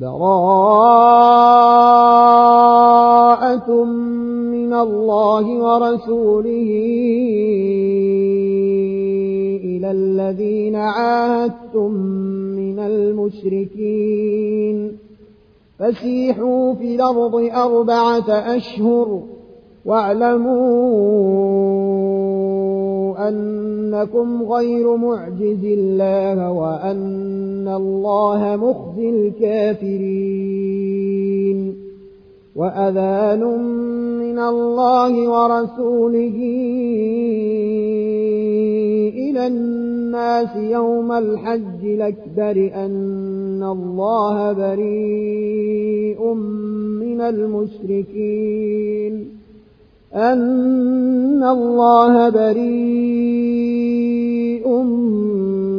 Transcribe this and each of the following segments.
براءة من الله ورسوله إلى الذين عاهدتم من المشركين. فسيحوا في الأرض أربعة أشهر واعلموا أنكم غير معجز الله وأن الله مخزي الكافرين وأذان من الله ورسوله إلى الناس يوم الحج الأكبر أن الله بريء من المشركين أن الله بريء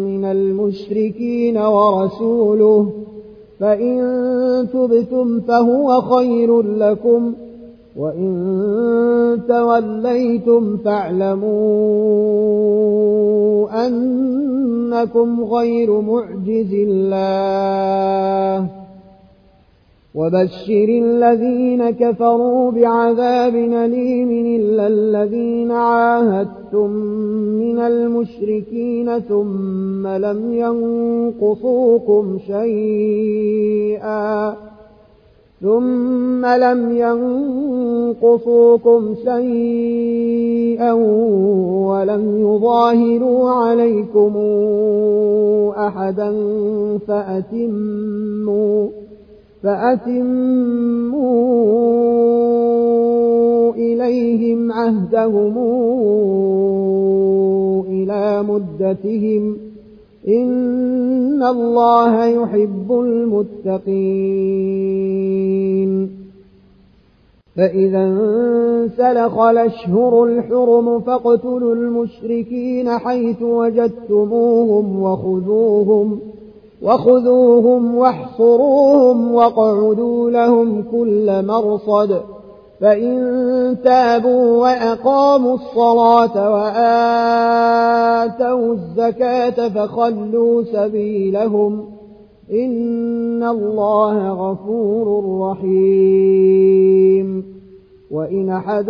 من المشركين ورسوله. فإن تبتم فهو خير لكم وإن توليتم فاعلموا أنكم غير معجز الله. وبشر الذين كفروا بعذاب أليم إلا الذين عاهدتم من المشركين ثم لم ينقصوكم شيئا ثم لم ينقصوكم شيئا ولم يظاهروا عليكم أحدا فأتموا فأتموا إليهم عهدهم إلى مدتهم إن الله يحب المتقين. فإذا انسلخ الأشهر الحرم فاقتلوا المشركين حيث وجدتموهم وخذوهم وخذوهم واحصروهم واقعدوا لهم كل مرصد فإن تابوا وأقاموا الصلاة وآتوا الزكاة فخلوا سبيلهم إن الله غفور رحيم وإن أحد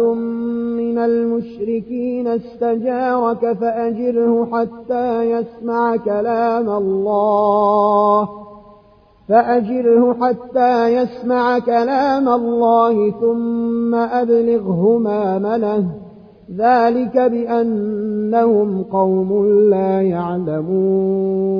من المشركين استجارك فأجره حتى يسمع كلام الله فأجره حتى يسمع كلام الله ثم أبلغه مامنه ذلك بأنهم قوم لا يعلمون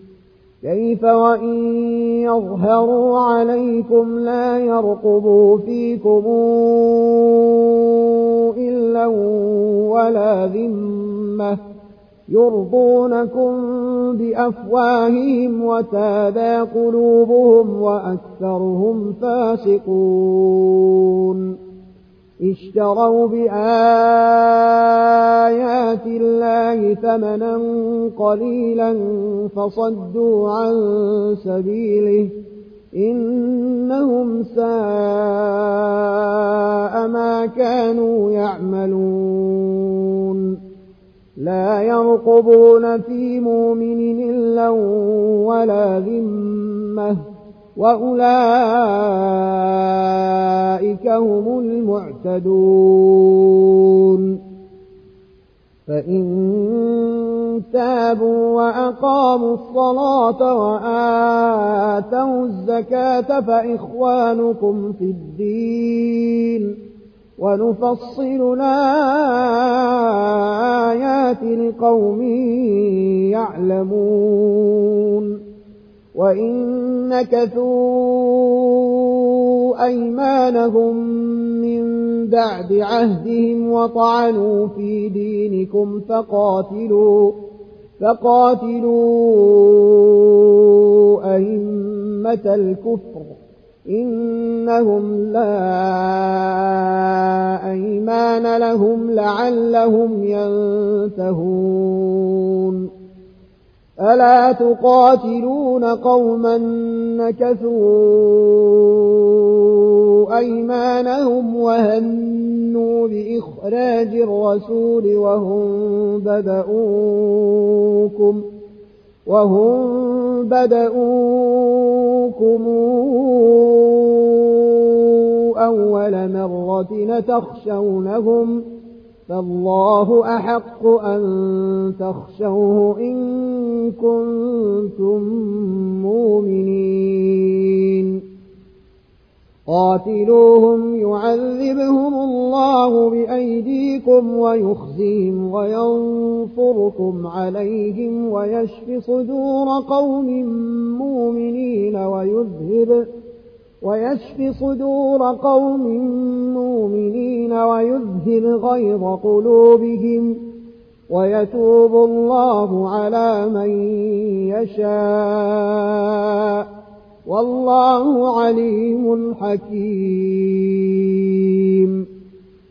كيف وإن يظهروا عليكم لا يرقبوا فيكم إلا ولا ذمة يرضونكم بأفواههم وتابى قلوبهم وأكثرهم فاسقون اشتروا بآيات الله ثمنا قليلا فصدوا عن سبيله إنهم ساء ما كانوا يعملون. لا يرقبون في مؤمن إلا ولا ذمة. وأولئك هم المعتدون فإن تابوا وأقاموا الصلاة وآتوا الزكاة فإخوانكم في الدين ونفصل الآيات لقوم يعلمون وإن نكثوا أيمانهم من بعد عهدهم وطعنوا في دينكم فقاتلوا فقاتلوا أئمة الكفر إنهم لا أيمان لهم لعلهم ينتهون ألا تقاتلون قوما نكثوا أيمانهم وهنوا بإخراج الرسول وهم بدؤوكم وهم بدؤوكم أول مرة تخشونهم فالله أحق أن تخشوه إن كنتم مؤمنين. قاتلوهم يعذبهم الله بأيديكم ويخزيهم وينصركم عليهم ويشف صدور قوم مؤمنين ويذهب ويشف صدور قوم مؤمنين ويذهب غيظ قلوبهم ويتوب الله على من يشاء والله عليم حكيم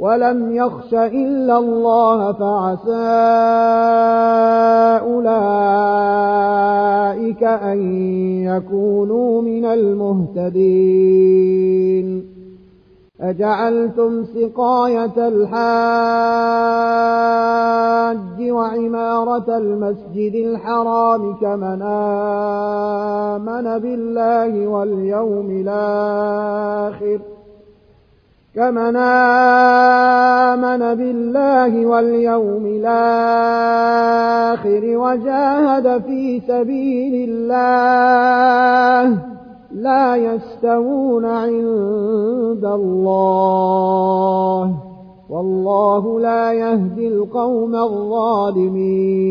ولم يخش إلا الله فعسى أولئك أن يكونوا من المهتدين. أجعلتم سقاية الحاج وعمارة المسجد الحرام كمن آمن بالله واليوم الآخر ۖ كمن آمن بالله واليوم الآخر وجاهد في سبيل الله لا يستوون عند الله والله لا يهدي القوم الظالمين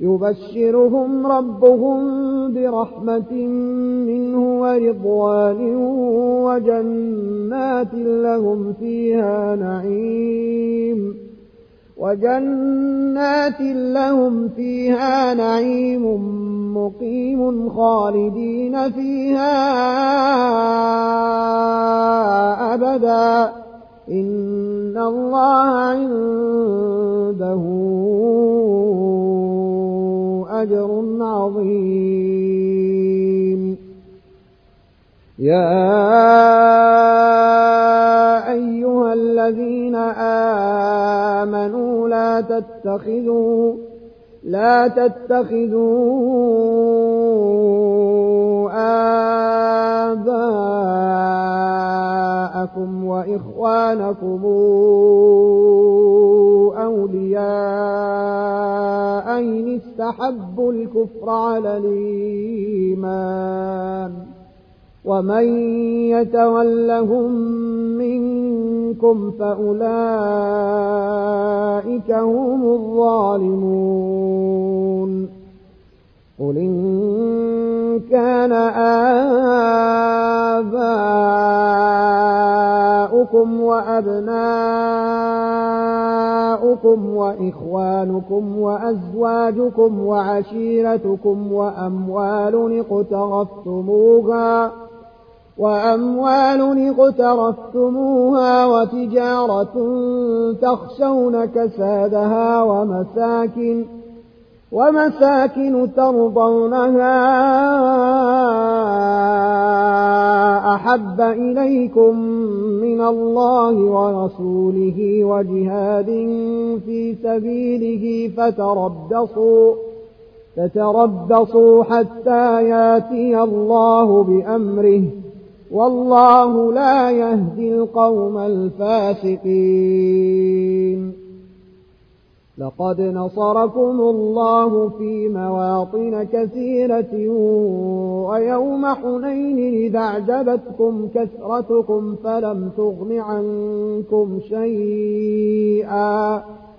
يبشرهم ربهم برحمة منه ورضوان وجنات لهم فيها نعيم. وجنات لهم فيها نعيم مقيم خالدين فيها أبدا. إن الله عنده أجر عظيم. يا أيها الذين آمنوا لا تتخذوا لا تتخذوا آباءكم وإخوانكم أولياء إن استحبوا الكفر على الإيمان. ومن يتولهم منكم فأولئك هم الظالمون. قل إن كان آباؤكم وأبناؤكم وإخوانكم وأزواجكم وعشيرتكم وأموال اقترفتموها وأموال اقترفتموها وتجارة تخشون كسادها ومساكن ومساكن ترضونها. أحب إليكم من الله ورسوله وجهاد في سبيله فتربصوا فتربصوا حتى ياتي الله بأمره. والله لا يهدي القوم الفاسقين. لقد نصركم الله في مواطن كثيرة ويوم حنين إذا أعجبتكم كثرتكم فلم تغن عنكم شيئا.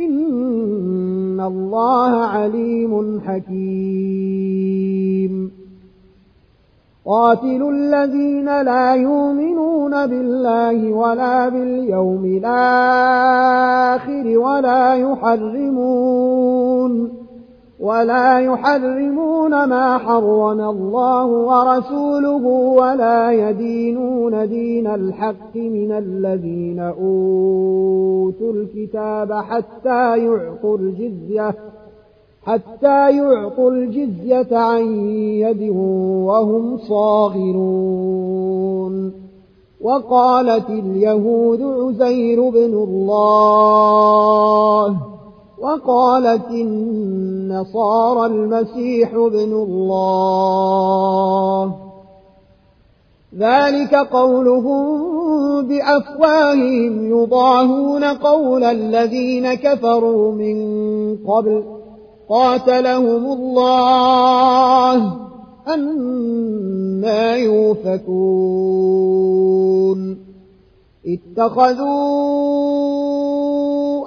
إن الله عليم حكيم. قاتلوا الذين لا يؤمنون بالله ولا باليوم الآخر ولا يحرمون. ولا يحرمون ما حرم الله ورسوله ولا يدينون دين الحق من الذين أوتوا الكتاب حتى يعطوا الجزية حتى يعطوا الجزية عن يد وهم صاغرون. وقالت اليهود عزير بن الله وقالت النصارى المسيح بن الله. ذلك قولهم بأفواههم يضاهون قول الذين كفروا من قبل قاتلهم الله أنا يوفكون اتخذوا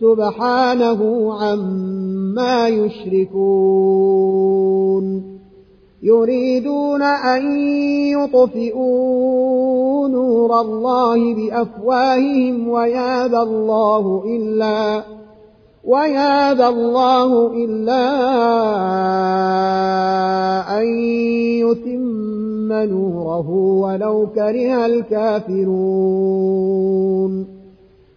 سبحانه عما يشركون. يريدون أن يطفئوا نور الله بأفواههم ويابى الله إلا ويابى الله إلا أن يتم نوره ولو كره الكافرون.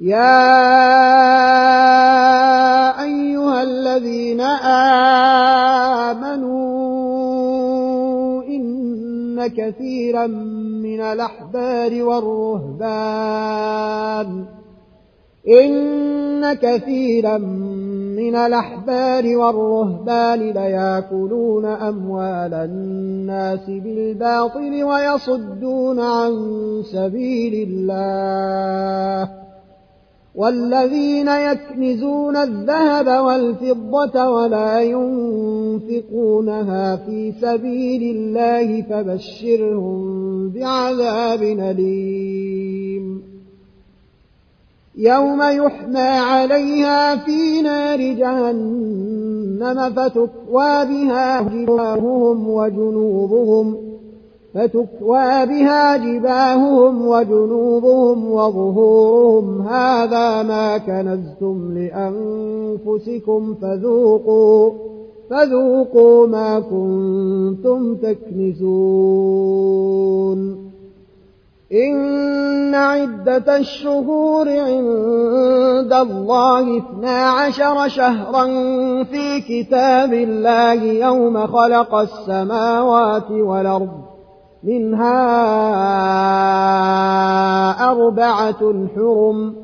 يا أيها الذين آمنوا إن كثيرا من الأحبار والرهبان إن كثيرا من الأحبار والرهبان ليأكلون أموال الناس بالباطل ويصدون عن سبيل الله والذين يكنزون الذهب والفضة ولا ينفقونها في سبيل الله فبشرهم بعذاب أليم. يوم يحمى عليها في نار جهنم فتكوى بها جباههم وجنوبهم فتكوى بها جباههم وجنوبهم وظهورهم. هذا ما كنزتم لأنفسكم فذوقوا فذوقوا ما كنتم تكنزون. إن عدة الشهور عند الله اثنا عشر شهرا في كتاب الله يوم خلق السماوات والأرض. منها أربعة حرم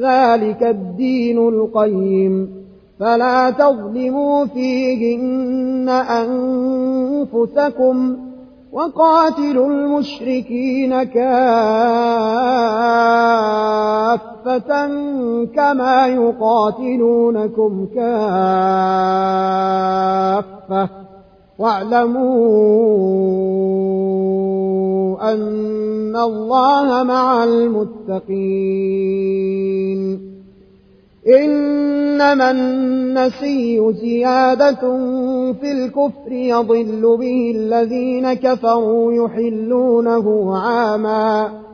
ذلك الدين القيم. فلا تظلموا فيهن أنفسكم وقاتلوا المشركين كافة كما يقاتلونكم كافة. واعلموا أن الله مع المتقين. إنما النسي زيادة في الكفر يضل به الذين كفروا يحلونه عاماً.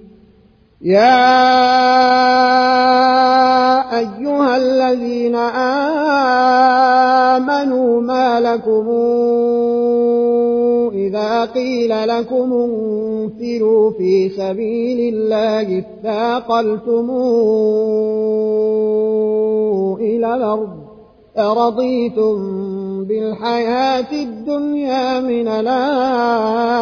يا أيها الذين آمنوا ما لكم إذا قيل لكم انفروا في سبيل الله اثاقلتم إلى الأرض أرضيتم بالحياة الدنيا من الآخرة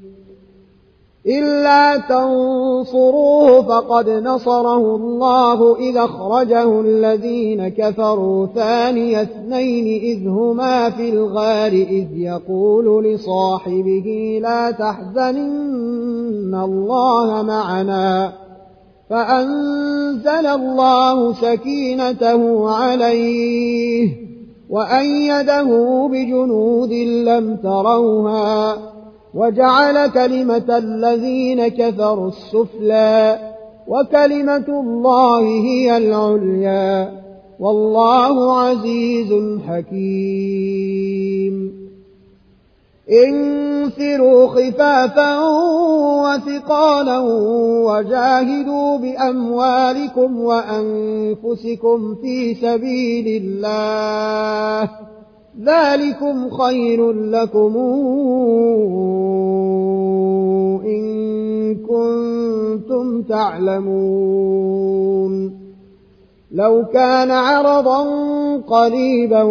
إلا تنصروه فقد نصره الله إذ أخرجه الذين كفروا ثاني اثنين إذ هما في الغار إذ يقول لصاحبه لا تحزن الله معنا فأنزل الله سكينته عليه وأيده بجنود لم تروها وجعل كلمة الذين كفروا السفلى وكلمة الله هي العليا. والله عزيز حكيم. انفروا خفافا وثقالا وجاهدوا بأموالكم وأنفسكم في سبيل الله. ذلكم خير لكم إن كنتم تعلمون لو كان عرضا قريبا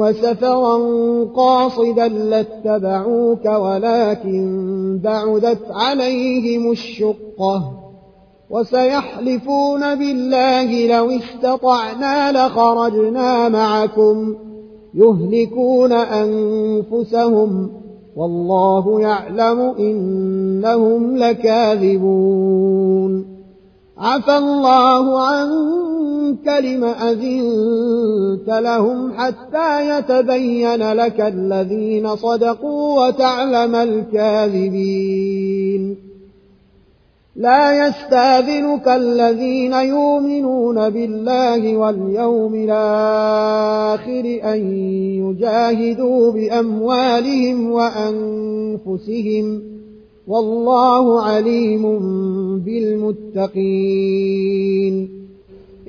وسفرا قاصدا لاتبعوك ولكن بعدت عليهم الشقه وسيحلفون بالله لو استطعنا لخرجنا معكم يهلكون أنفسهم والله يعلم إنهم لكاذبون. عفى الله عنك لم أذنت لهم حتى يتبين لك الذين صدقوا وتعلم الكاذبين. لا يستاذنك الذين يؤمنون بالله واليوم الآخر أن يجاهدوا بأموالهم وأنفسهم والله عليم بالمتقين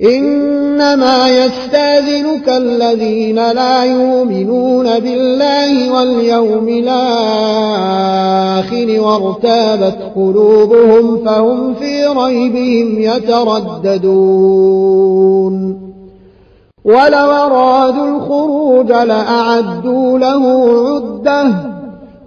إنما يستأذنك الذين لا يؤمنون بالله واليوم الآخر وارتابت قلوبهم فهم في ريبهم يترددون. ولو أرادوا الخروج لأعدوا له عدة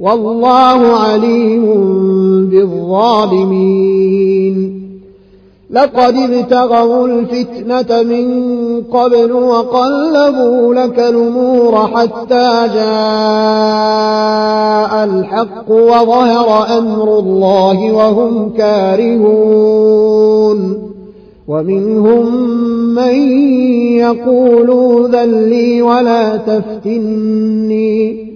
والله عليم بالظالمين. لقد ابتغوا الفتنة من قبل وقلبوا لك الأمور حتى جاء الحق وظهر أمر الله وهم كارهون. ومنهم من يقول ذل لي ولا تفتني.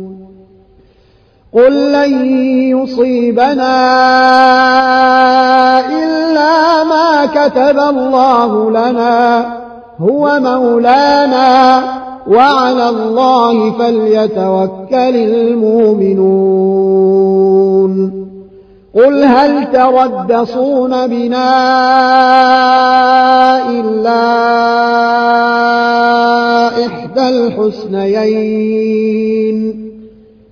قل لن يصيبنا إلا ما كتب الله لنا هو مولانا وعلى الله فليتوكل المؤمنون. قل هل تربصون بنا إلا إحدى الحسنيين؟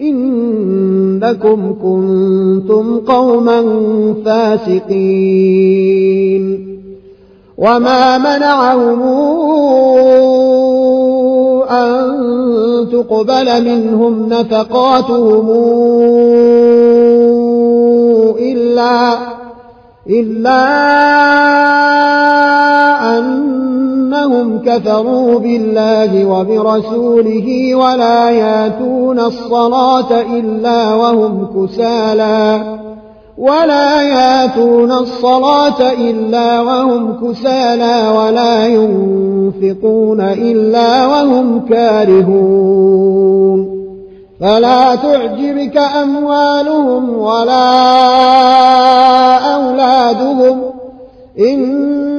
إنكم كنتم قوما فاسقين. وما منعهم أن تقبل منهم نفقاتهم إلا إلا أنهم كفروا بالله وبرسوله ولا ياتون الصلاة إلا وهم كسالى ولا ياتون الصلاة إلا وهم كسالى ولا ينفقون إلا وهم كارهون فلا تعجبك أموالهم ولا أولادهم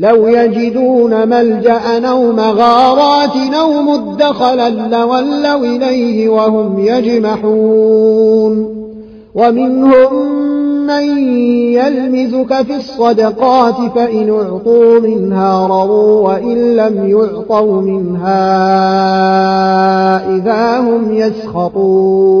لو يجدون ملجأ أو مغارات أو مدخلا لولوا إليه وهم يجمحون. ومنهم من يلمزك في الصدقات فإن اعطوا منها رضوا وإن لم يعطوا منها إذا هم يسخطون.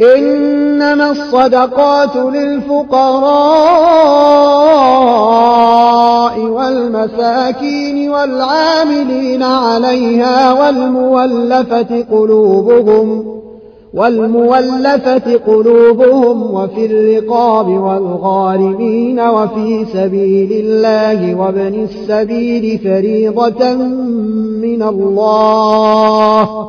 إنما الصدقات للفقراء والمساكين والعاملين عليها والمولفة قلوبهم والمولفة قلوبهم وفي الرقاب والغارمين وفي سبيل الله وابن السبيل فريضة من الله.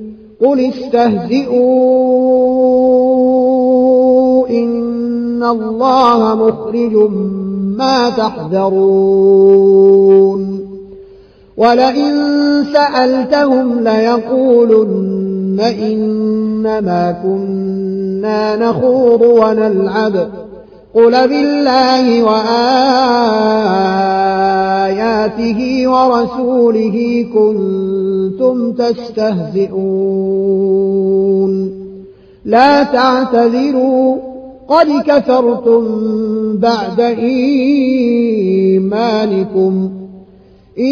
قل استهزئوا إن الله مخرج ما تحذرون ولئن سألتهم ليقولن إنما كنا نخوض ونلعب قل بالله وآياته ورسوله كنتم تستهزئون. لا تعتذروا قد كفرتم بعد إيمانكم. إن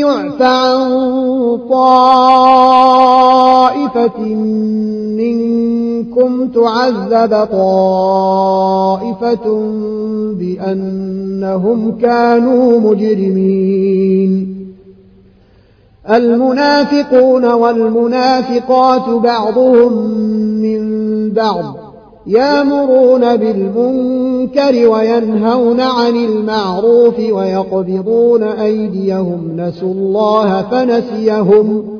يعف عن طائفة منكم تعذب طائفة بأنهم كانوا مجرمين. المنافقون والمنافقات بعضهم من بعض يامرون بالمنكر وينهون عن المعروف ويقبضون أيديهم. نسوا الله فنسيهم.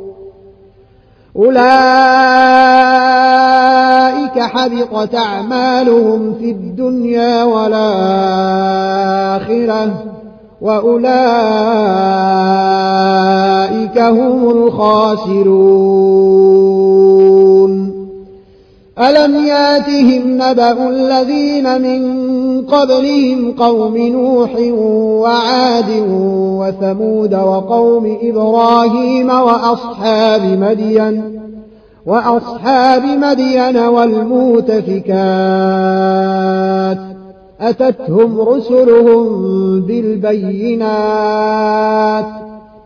أولئك حبطت أعمالهم في الدنيا والآخرة وأولئك هم الخاسرون. ألم ياتهم نبأ الذين من قبلهم قوم نوح وعاد وثمود وقوم إبراهيم وأصحاب مدين وأصحاب مدين والمؤتفكات أتتهم رسلهم بالبينات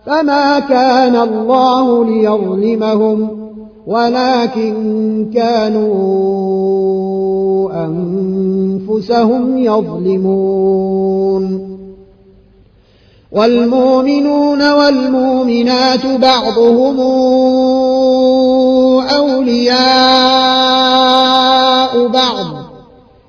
فما كان الله ليظلمهم ولكن كانوا أنفسهم يظلمون. والمؤمنون والمؤمنات بعضهم أولياء بعض.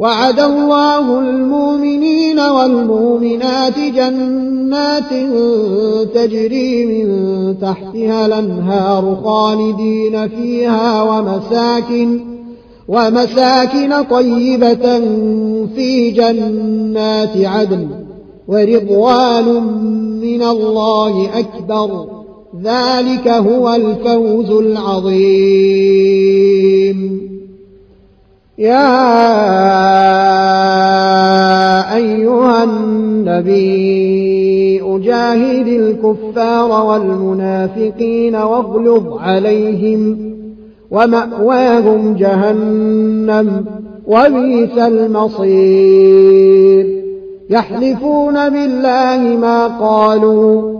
وعد الله المؤمنين والمؤمنات جنات تجري من تحتها الأنهار خالدين فيها ومساكن ومساكن طيبة في جنات عدن ورضوان من الله أكبر ذلك هو الفوز العظيم. يا أيها النبي أجاهد الكفار والمنافقين واغلظ عليهم ومأواهم جهنم وبئس المصير. يحلفون بالله ما قالوا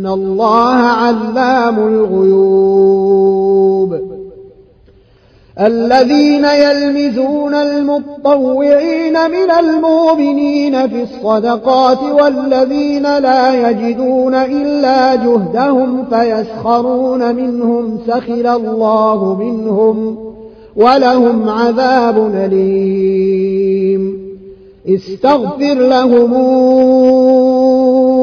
إن الله علام الغيوب الذين يلمزون المطوعين من المؤمنين في الصدقات والذين لا يجدون إلا جهدهم فيسخرون منهم سخر الله منهم ولهم عذاب أليم. استغفر لهم.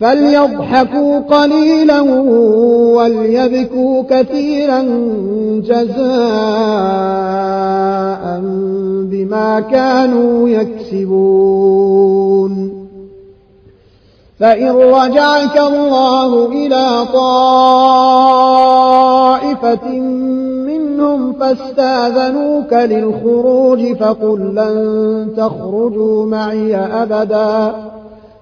فليضحكوا قليلا وليبكوا كثيرا جزاء بما كانوا يكسبون. فإن رجعك الله إلى طائفة منهم فاستأذنوك للخروج فقل لن تخرجوا معي أبداً.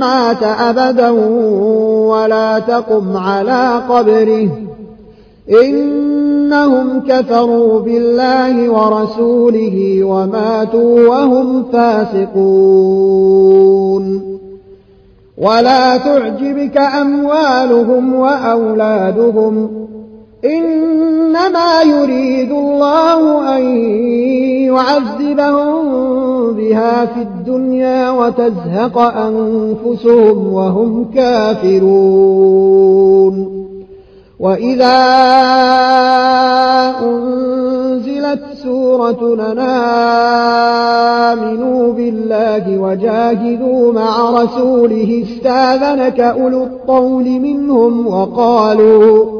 مات أبدا ولا تقم على قبره. إنهم كفروا بالله ورسوله وماتوا وهم فاسقون. ولا تعجبك أموالهم وأولادهم. إنما يريد الله أن يعذبهم بها في الدنيا وتزهق أنفسهم وهم كافرون. وإذا أنزلت سورة آمنوا بالله وجاهدوا مع رسوله استاذنك أولو الطول منهم وقالوا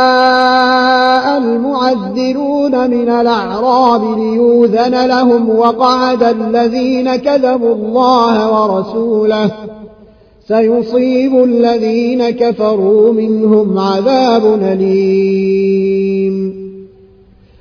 المعذرون من الأعراب ليوذن لهم وقعد الذين كذبوا الله ورسوله. سيصيب الذين كفروا منهم عذاب أليم.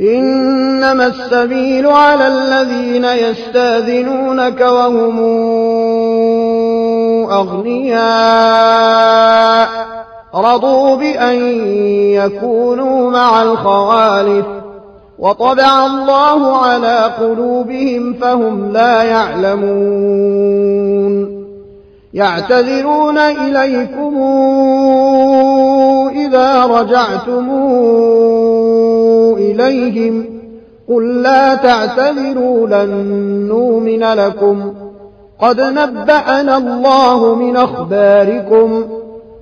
إنما السبيل على الذين يستاذنونك وهم أغنياء. رضوا بأن يكونوا مع الخوالف. وطبع الله على قلوبهم فهم لا يعلمون. يعتذرون إليكم إذا رجعتم إليهم. قل لا تعتذروا لن نؤمن لكم. قد نبأنا الله من أخباركم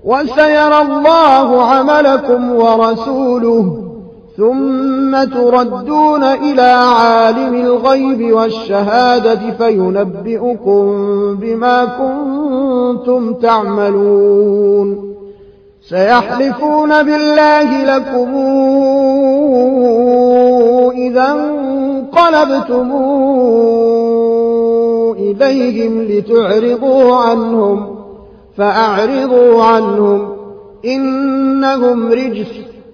وسيرى الله عملكم ورسوله. ثم تردون إلى عالم الغيب والشهادة فينبئكم بما كنتم تعملون. سيحلفون بالله لكم إذا انقلبتم إليهم لتعرضوا عنهم فأعرضوا عنهم. إنهم رجس.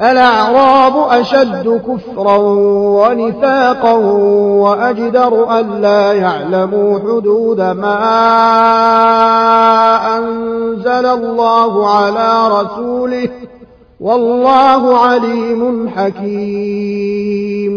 الأعراب أشد كفرا ونفاقا وأجدر ألا يعلموا حدود ما أنزل الله على رسوله والله عليم حكيم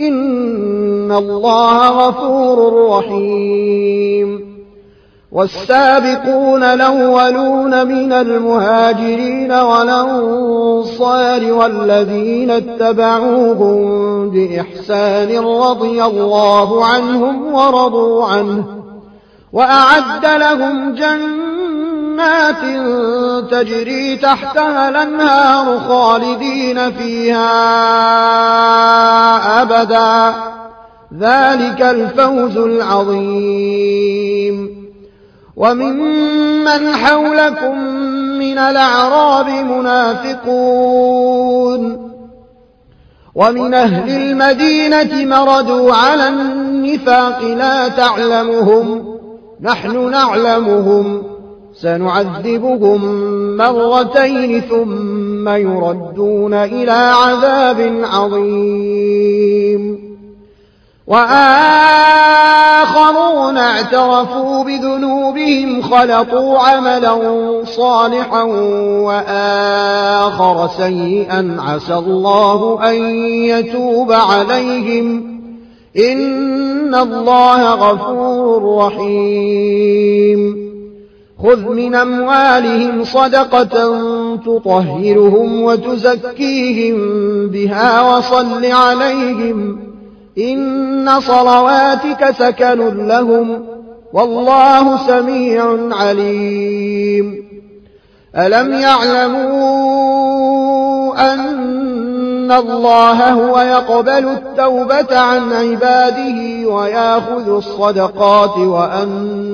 إن الله غفور رحيم والسابقون الأولون من المهاجرين والأنصار والذين اتبعوهم بإحسان رضي الله عنهم ورضوا عنه وأعد لهم جنات تجري تحتها الأنهار خالدين فيها أبدا. ذلك الفوز العظيم. وممن حولكم من الأعراب منافقون. ومن أهل المدينة مردوا على النفاق لا تعلمهم. نحن نعلمهم. سنعذبهم مرتين ثم يردون إلى عذاب عظيم. وآخرون اعترفوا بذنوبهم خلطوا عملا صالحا وآخر سيئا عسى الله أن يتوب عليهم. إن الله غفور رحيم. خذ من أموالهم صدقة تطهرهم وتزكيهم بها وصل عليهم إن صلواتك سكن لهم والله سميع عليم ألم يعلموا أن الله هو يقبل التوبة عن عباده وياخذ الصدقات وأن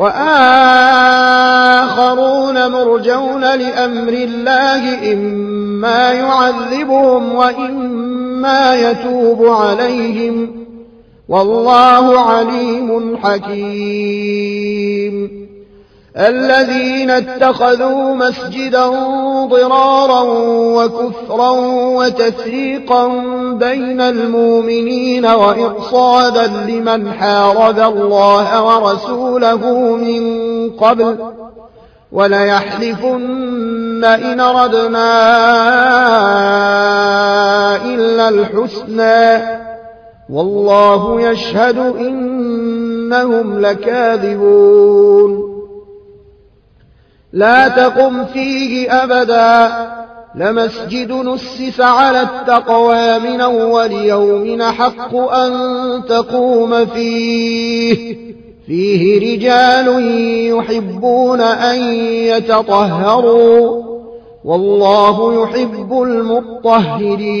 وآخرون مرجون لأمر الله إما يعذبهم وإما يتوب عليهم. والله عليم حكيم. الذين اتخذوا مسجدا ضرارا وكفرا وتفريقا بين المؤمنين وإرصادا لمن حارب الله ورسوله من قبل وليحلفن إن ردنا إلا الحسنى والله يشهد إنهم لكاذبون لا تقم فيه أبدا. لمسجد نسس على التقوى من أول يوم حق أن تقوم فيه. فيه رجال يحبون أن يتطهروا. والله يحب المطهرين.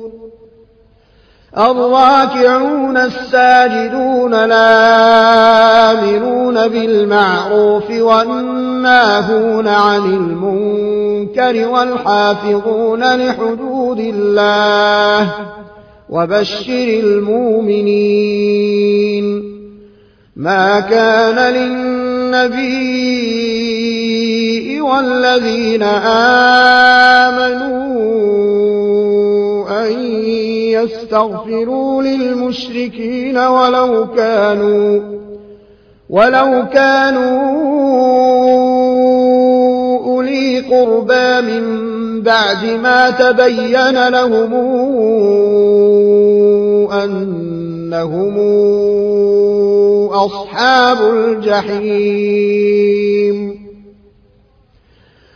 الراكعون الساجدون الآمرون بالمعروف والناهون عن المنكر والحافظون لحدود الله وبشر المؤمنين ما كان للنبي والذين آمنوا أن يستغفروا للمشركين ولو كانوا ولو كانوا أولي قربى من بعد ما تبين لهم أنهم أصحاب الجحيم.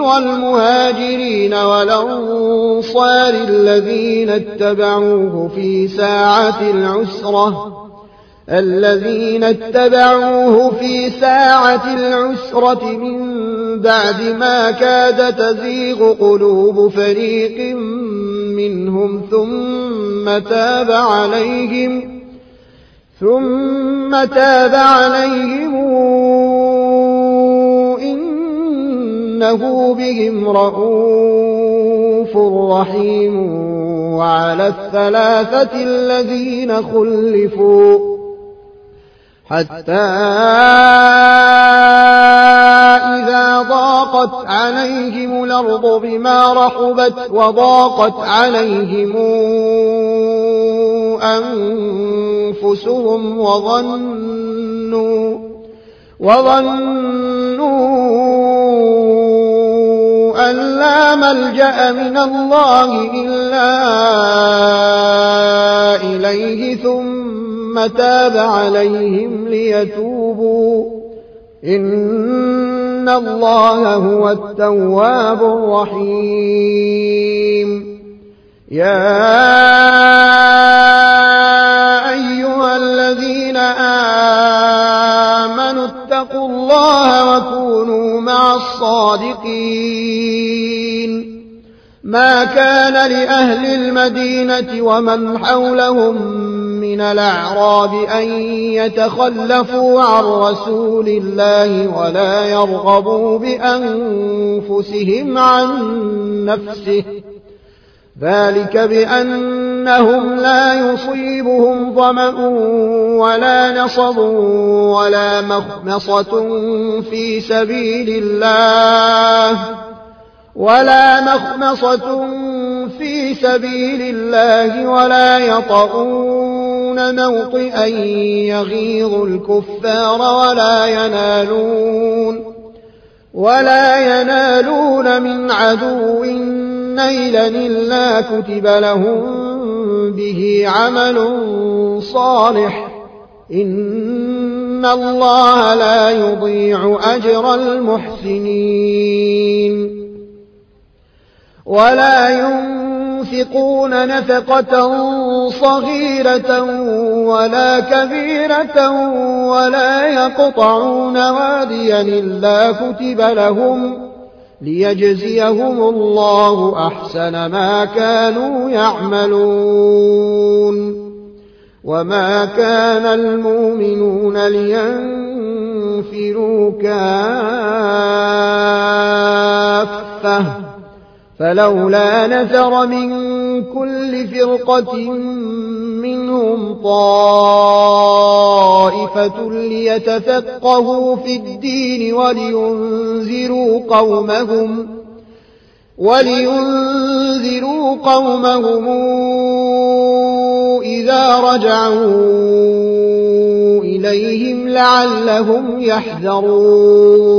والمهاجرين والأنصار الذين اتبعوه في ساعة العسرة الذين اتبعوه في ساعة العسرة من بعد ما كاد تزيغ قلوب فريق منهم ثم تاب عليهم ثم تاب عليهم إنه بهم رؤوف رحيم وعلى الثلاثة الذين خلفوا حتى إذا ضاقت عليهم الأرض بما رحبت وضاقت عليهم أنفسهم وظنوا وظنوا أن لا ملجأ من الله إلا إليه ثم تاب عليهم ليتوبوا. إن الله هو التواب الرحيم. يا الله وكونوا مع الصادقين. ما كان لأهل المدينة ومن حولهم من الأعراب أن يتخلفوا عن رسول الله ولا يرغبوا بأنفسهم عن نفسه. ذلك بأنهم لا يصيبهم ظمأ ولا نصب ولا مخمصة في سبيل الله ولا مخمصة في سبيل الله ولا يطؤون موطئا يغيظ الكفار ولا ينالون ولا ينالون من عدو نيلا إلا كتب لهم به عمل صالح. إن الله لا يضيع أجر المحسنين. ولا ينفقون نفقة صغيرة ولا كبيرة ولا يقطعون واديا إلا كتب لهم ليجزيهم الله أحسن ما كانوا يعملون. وما كان المؤمنون لينفروا كافة. فلولا نفر من كل فرقة منهم طائفة ليتفقهوا في الدين ولينذروا قومهم ولينذروا قومهم إذا رجعوا إليهم لعلهم يحذرون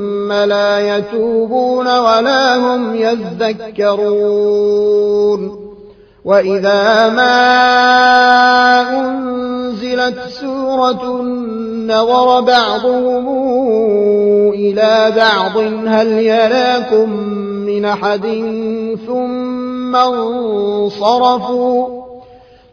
لا يتوبون ولا هم يذكرون. وإذا ما أنزلت سورة نظر بعضهم إلى بعض هل يراكم من أحد ثم انصرفوا؟